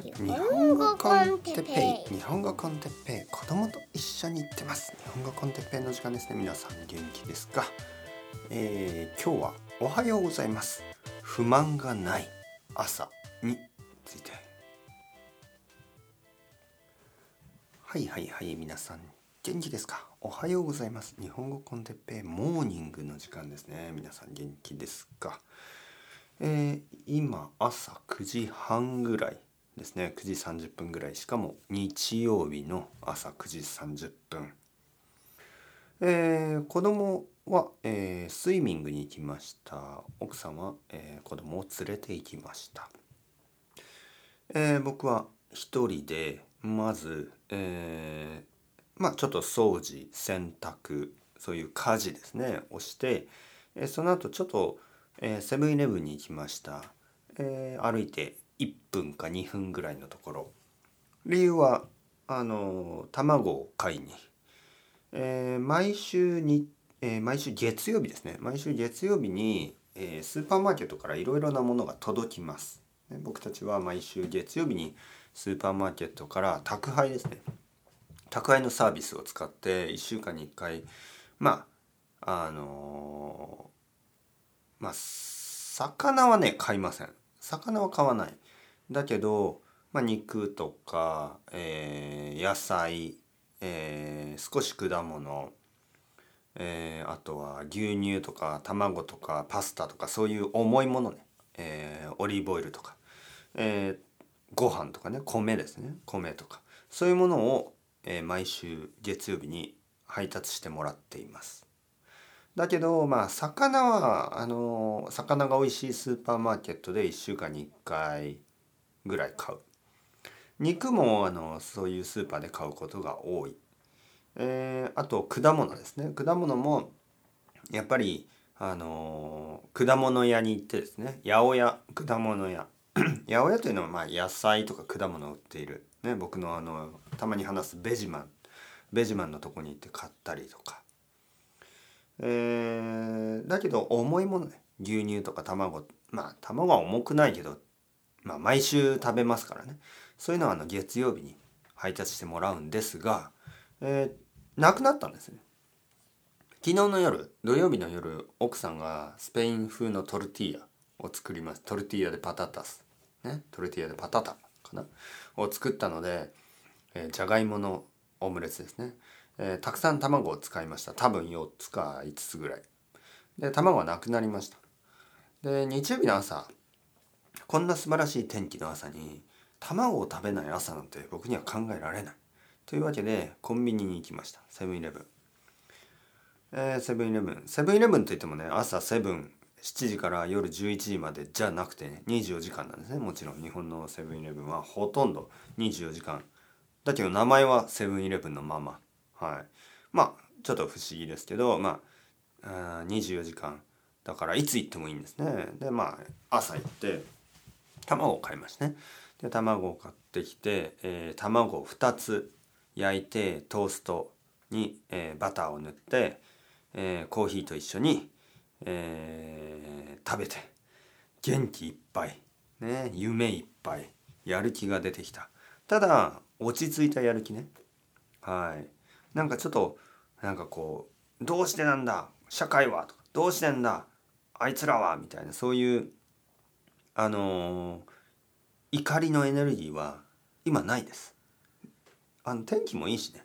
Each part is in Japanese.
日本語 con Teppei。日本語 con Teppei。子供と一緒に行ってます。日本語 con Teppei の時間ですね。皆さん元気ですか、えー、今日はおはようございます。不満がない朝について。はいはいはい皆さん元気ですか？おはようございます。日本語 con Teppei モーニングの時間ですね。皆さん元気ですか？えー、今朝9時半ぐらいですね。9時30分ぐらい。しかも日曜日の朝9時30分。えー、子供は、えー、スイミングに行きました。奥さんは、えー、子供を連れて行きました、えー、僕は一人でまず、えー、まあちょっと掃除洗濯そういう家事ですね。をして、えー、その後ちょっとえセブンイレブンに行きました、えー、歩いて1分か2分ぐらいのところ。理由はあの卵を買いに、えー、毎週に、えー、毎週月曜日ですね。毎週月曜日に、えー、スーパーマーケットからいろいろなものが届きます、ね、僕たちは毎週月曜日にスーパーマーケットから宅配ですね。宅配のサービスを使って1週間に1回まああのまあ魚はね買いません。魚は買わない。だけど、まあ、肉とか、えー、野菜、えー、少し果物、えー、あとは牛乳とか卵とかパスタとかそういう重いものね、えー、オリーブオイルとか、えー、ご飯とかね米ですね米とかそういうものを、えー、毎週月曜日に配達してもらっています。だけどまあ魚はあの魚が美味しいスーパーマーケットで1週間に1回ぐらい買う。肉もあのそういうスーパーで買うことが多い、えー、あと果物ですね。果物もやっぱりあの果物屋に行ってですね。八百屋果物屋。八百屋というのはまあ野菜とか果物を売っている、ね、僕のあのたまに話すベジマン。ベジマンのとこに行って買ったりとか、えー、だけど重いものね。牛乳とか卵。まあ卵は重くないけどまあ、毎週食べますからね。そういうのはあの月曜日に配達してもらうんですが、えー、なくなったんですね。昨日の夜土曜日の夜奥さんがスペイン風のトルティーヤを作りますトルティーヤでパタタス。ね。トルティーヤでパタタかな。を作ったので、えー、じゃがいものオムレツですね、えー、たくさん卵を使いました。多分4つか5つぐらい。で卵はなくなりました。で日曜日の朝こんな素晴らしい天気の朝に卵を食べない朝なんて僕には考えられない。というわけでコンビニに行きました。セブンイレブン。えー、セブンイレブン。セブンイレブンといってもね、朝セブン、7時から夜11時までじゃなくてね、24時間なんですね。もちろん日本のセブンイレブンはほとんど24時間。だけど名前はセブンイレブンのまま。はい。まあ、ちょっと不思議ですけど、まあ、あ24時間。だからいつ行ってもいいんですね。で、まあ、朝行って、卵を買いましたね。で卵を買ってきて、えー、卵を2つ焼いてトーストに、えー、バターを塗って、えー、コーヒーと一緒に、えー、食べて元気いっぱい、ね、夢いっぱいやる気が出てきた。ただ落ち着いたやる気ね。はい。なんかちょっとなんかこう「どうしてなんだ社会は」とか「どうしてんだあいつらは」みたいなそういうあのー、怒りのエネルギーは今ないです。あの天気もいいしね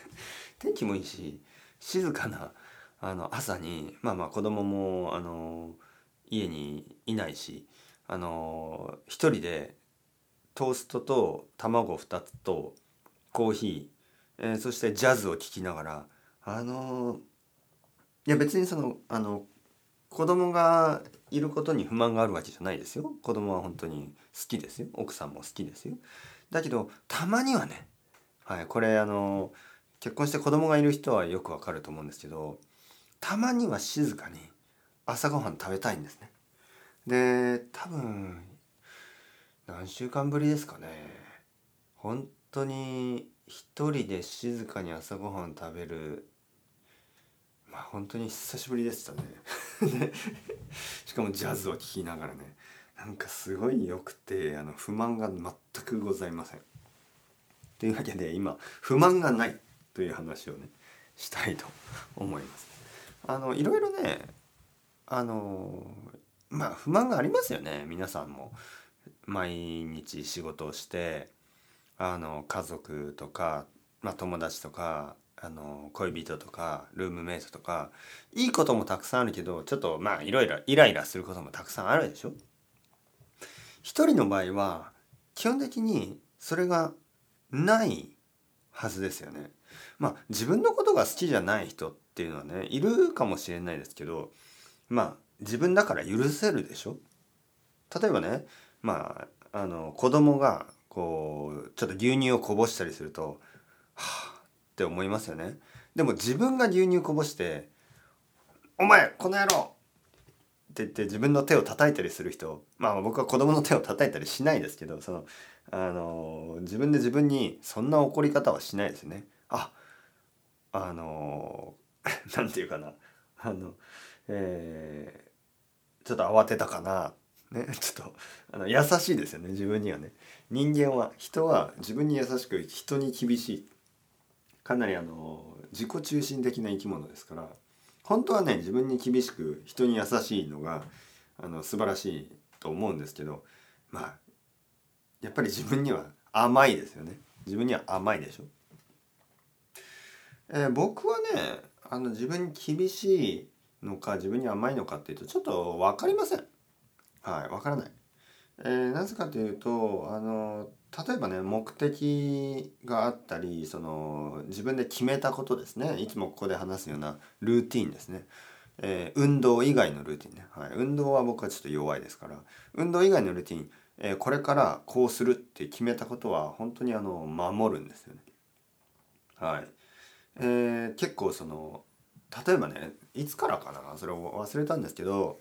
天気もいいし静かなあの朝にまあまあ子供もあの家にいないしあの一人でトーストと卵2つとコーヒー、えー、そしてジャズを聴きながらあのいや別にそのあの子供がいることに不満があるわけじゃないですよ。子供は本当に好きですよ。奥さんも好きですよ。だけどたまにはねはいこれあの結婚して子供がいる人はよくわかると思うんですけどたまには静かに朝ごはん食べたいんですね。で多分何週間ぶりですかね。本当に一人で静かに朝ごはん食べる本当に久しぶりでしたね しかもジャズを聴きながらねなんかすごい良くてあの不満が全くございません。というわけで今不満がないという話をねしたいと思います。あのいろいろねあのまあ不満がありますよね皆さんも。毎日仕事をしてあの家族とか、まあ、友達とかあの恋人とかルームメイトとかいいこともたくさんあるけどちょっとまあいろいろイライラすることもたくさんあるでしょ？一人の場合は基本的にそれがないはずですよね。まあ自分のことが好きじゃない人っていうのはねいるかもしれないですけどまあ自分だから許せるでしょ？例えばねまああの子供がこうちょっと牛乳をこぼしたりするとはあって思いますよね。でも自分が牛乳こぼして「お前この野郎!」って言って自分の手を叩いたりする人まあ僕は子供の手を叩いたりしないですけどそのあの自分で自分にそんな怒り方はしないですね。ああの なんていうかなあのえー、ちょっと慌てたかなねちょっとあの優しいですよね自分にはね人間は人は自分に優しく人に厳しいかなりあの自己中心的な生き物ですから本当はね自分に厳しく人に優しいのがあの素晴らしいと思うんですけどまあやっぱり自分には甘いですよね自分には甘いでしょ。えー、僕はねあの自分に厳しいのか自分に甘いのかっていうとちょっと分かりません。はい、分からない。えー、なぜかというとあの例えばね目的があったりその自分で決めたことですね。いつもここで話すようなルーティンですね、えー、運動以外のルーティンね、はい、運動は僕はちょっと弱いですから。運動以外のルーティン、えー、これからこうするって決めたことは本当にあの守るんですよね。はい。えー、結構その例えばねいつからかな？それを忘れたんですけど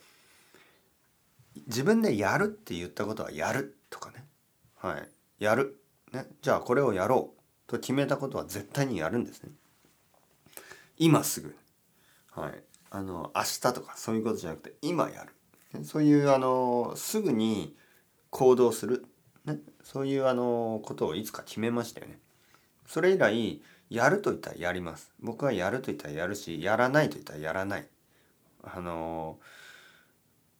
自分でやるって言ったことはやるとかね。はい。やる、ね、じゃあこれをやろうと決めたことは絶対にやるんですね。今すぐ。はい。あの明日とかそういうことじゃなくて今やる。そういうあのすぐに行動する、ね、そういうあのことをいつか決めましたよね。それ以来やると言ったらやります。僕はやると言ったらやるしやらないと言ったらやらない。あのー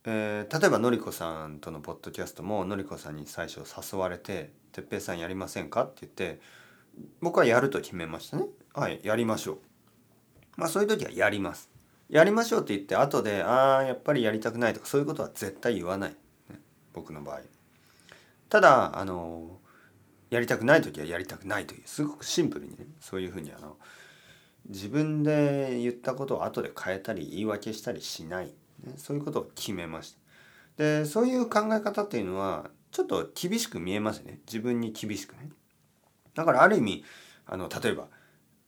えー、例えばのりこさんとのポッドキャストものりこさんに最初誘われて「哲平さんやりませんか?」って言って僕はやると決めましたね。はいやりましょう。まあそういう時はやります。やりましょうって言って後で「ああやっぱりやりたくない」とかそういうことは絶対言わない、ね、僕の場合。ただあのやりたくない時はやりたくないというすごくシンプルにねそういうふうにあの自分で言ったことを後で変えたり言い訳したりしない。ね、そういうことを決めました。でそういう考え方っていうのはちょっと厳しく見えますね自分に厳しくね。だからある意味あの例えば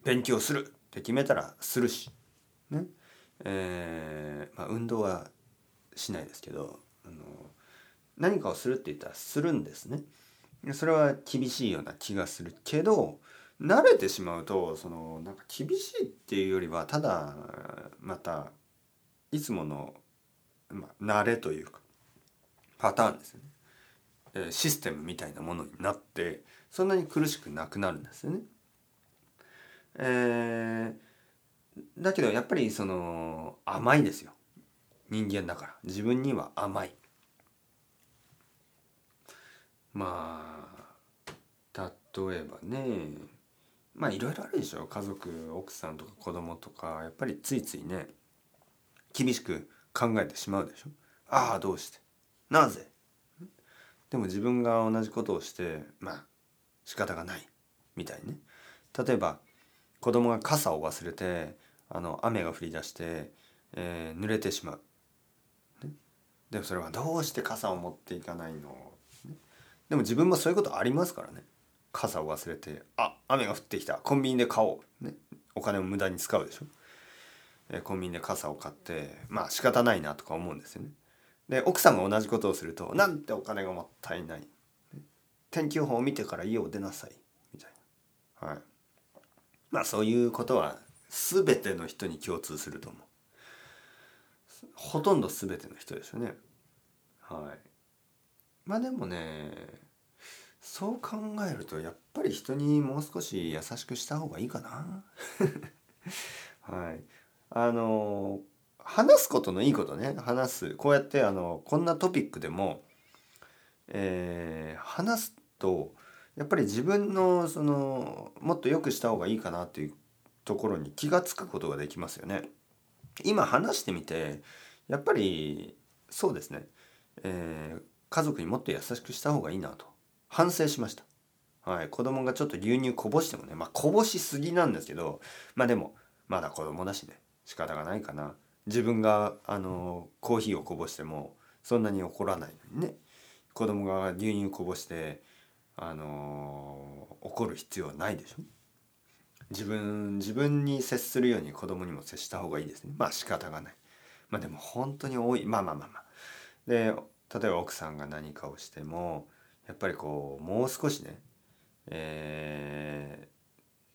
勉強するって決めたらするし、ねえーまあ、運動はしないですけどあの何かをするって言ったらするんですね。それは厳しいような気がするけど慣れてしまうとそのなんか厳しいっていうよりはただまたいつもの、まあ、慣れというかパターンですよね、えー、システムみたいなものになってそんなに苦しくなくなるんですよね。えー、だけどやっぱりその甘いですよ人間だから自分には甘い。まあ例えばねまあいろいろあるでしょ家族奥さんとか子供とかやっぱりついついね厳しく考えてしまうでしょ？ああどうして？なぜ？でも自分が同じことをしてまあ仕方がないみたいね。例えば子供が傘を忘れてあの雨が降り出して、えー、濡れてしまう、ね、でもそれはどうして傘を持っていかないの、ね、でも自分もそういうことありますからね。傘を忘れてあ雨が降ってきた。コンビニで買おう、ね、お金を無駄に使うでしょ？コンビニで傘を買ってまあ仕方ないなとか思うんですよね。で奥さんが同じことをすると「なんてお金がもったいない」天気予報を見てから家を出なさいみたいな。はい、まあそういうことは全ての人に共通すると思う。ほとんど全ての人ですよね。はい。まあでもねそう考えるとやっぱり人にもう少し優しくした方がいいかな はいあの話すことのいいことね。話す。こうやってあのこんなトピックでも、えー、話すとやっぱり自分のそのもっと良くした方がいいかなっていうところに気が付くことができますよね。今話してみてやっぱりそうですね、えー、家族にもっと優しくした方がいいなと。反省しました。はい、子供がちょっと牛乳こぼしてもねまあこぼしすぎなんですけどまあでもまだ子供だしね。仕方がないかな。自分があのコーヒーをこぼしてもそんなに怒らないのにね。子供が牛乳こぼしてあの怒る必要はないでしょ。自分自分に接するように子供にも接した方がいいですね。まあ仕方がない。まあでも本当に多い。まあまあまあまあ。で例えば奥さんが何かをしてもやっぱりこうもう少しねえ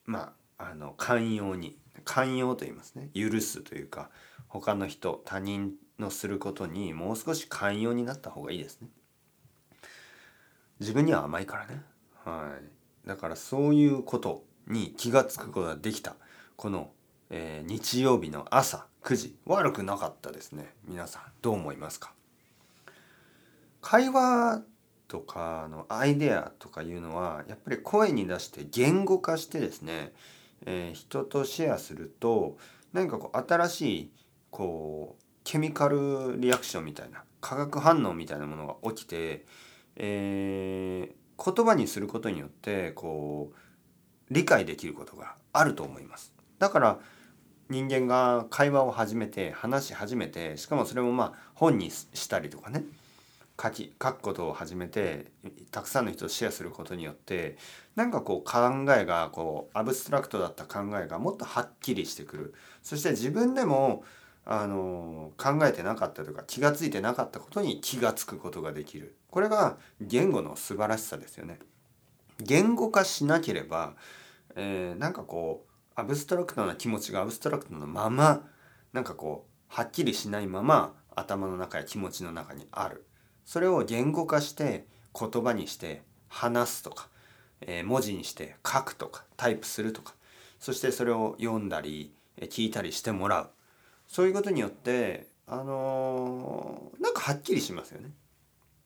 ー、まああの寛容に寛容と言いますね。許すというか他の人他人のすることにもう少し寛容になった方がいいですね。自分には甘いからね。はい。だからそういうことに気が付くことができた。この、えー、日曜日の朝9時悪くなかったですね。皆さんどう思いますか？会話とかのアイデアとかいうのはやっぱり声に出して言語化してですね、えー、人とシェアすると何かこう新しいこうケミカルリアクションみたいな化学反応みたいなものが起きて、えー、言葉にすることによってこう理解できることがあると思います。だから人間が会話を始めて話し始めてしかもそれもまあ本にしたりとかね書き書くことを始めてたくさんの人とシェアすることによってなんかこう考えがこう abstract だった考えがもっとはっきりしてくるそして自分でもあの考えてなかったとか気が付いてなかったことに気が付くことができるこれが言語の素晴らしさですよね。言語化しなければ、えー、なんかこう abstract な気持ちが abstract のままなんかこうはっきりしないまま頭の中や気持ちの中にある。それを言語化して言葉にして話すとか、えー、文字にして書くとかタイプするとかそしてそれを読んだり聞いたりしてもらうそういうことによってあのー、なんかはっきりしますよね。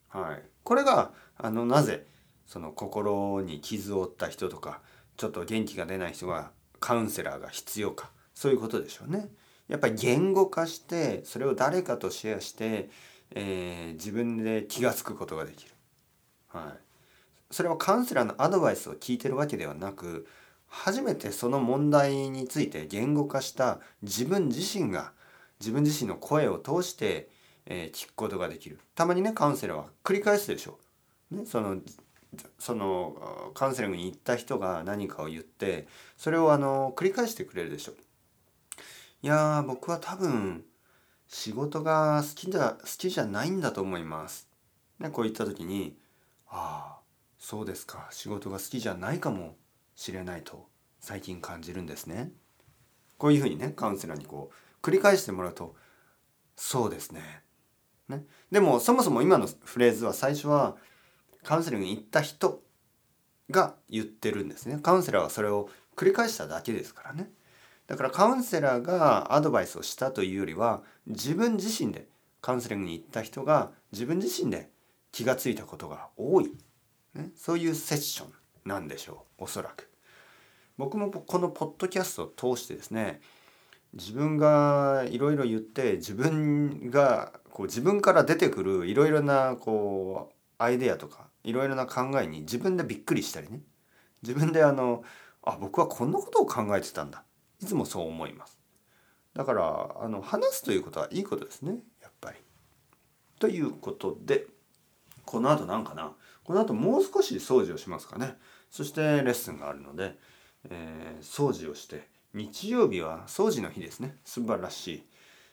はい、これがあのなぜその心に傷を負った人とかちょっと元気が出ない人がカウンセラーが必要かそういうことでしょうね。やっぱり言語化してそれを誰かとシェアしてえー、自分で気が付くことができる。はい、それはカウンセラーのアドバイスを聞いてるわけではなく初めてその問題について言語化した自分自身が自分自身の声を通して、えー、聞くことができる。たまにねカウンセラーは繰り返すでしょう。ね、そのそのカウンセリングに行った人が何かを言ってそれをあの繰り返してくれるでしょう。いや僕は多分仕事が好きだ好きじゃないんだと思います。ね、こう言った時にああそうですか仕事が好きじゃないかもしれないと最近感じるんですね。こういうふうにねカウンセラーにこう繰り返してもらうとそうですね。ねでもそもそも今のフレーズは最初はカウンセリングに行った人が言ってるんですね。カウンセラーはそれを繰り返しただけですからね。だからカウンセラーがアドバイスをしたというよりは自分自身でカウンセリングに行った人が自分自身で気が付いたことが多い、ね、そういうセッションなんでしょうおそらく。僕もこのポッドキャストを通してですね自分がいろいろ言って自分がこう自分から出てくるいろいろなこうアイデアとかいろいろな考えに自分でびっくりしたりね。自分であのあ僕はこんなことを考えてたんだ。いつもそう思います。だからあの話すということはいいことですね。やっぱり。ということでこの後なんかな？この後もう少し掃除をしますかね。そしてレッスンがあるので、えー、掃除をして日曜日は掃除の日ですね。素晴らしい。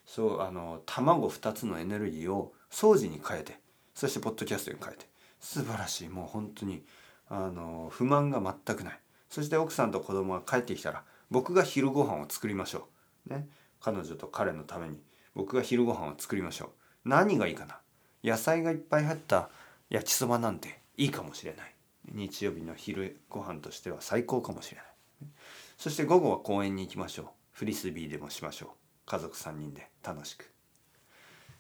そうあの卵2つのエネルギーを掃除に変えてそしてポッドキャストに変えて。素晴らしい。もう本当にあの不満が全くない。そして奥さんと子供が帰ってきたら僕が昼ご飯を作りましょう。ね。彼女と彼のために。僕が昼ご飯を作りましょう。何がいいかな。野菜がいっぱい入った焼きそばなんていいかもしれない。日曜日の昼ご飯としては最高かもしれない。そして午後は公園に行きましょう。フリスビーでもしましょう。家族3人で。楽しく。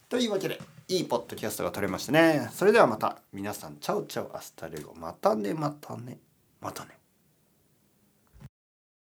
というわけでいいポッドキャストが撮れましたね。それではまた。皆さんチャウチャウアスタレゴ。またねまたね。またね。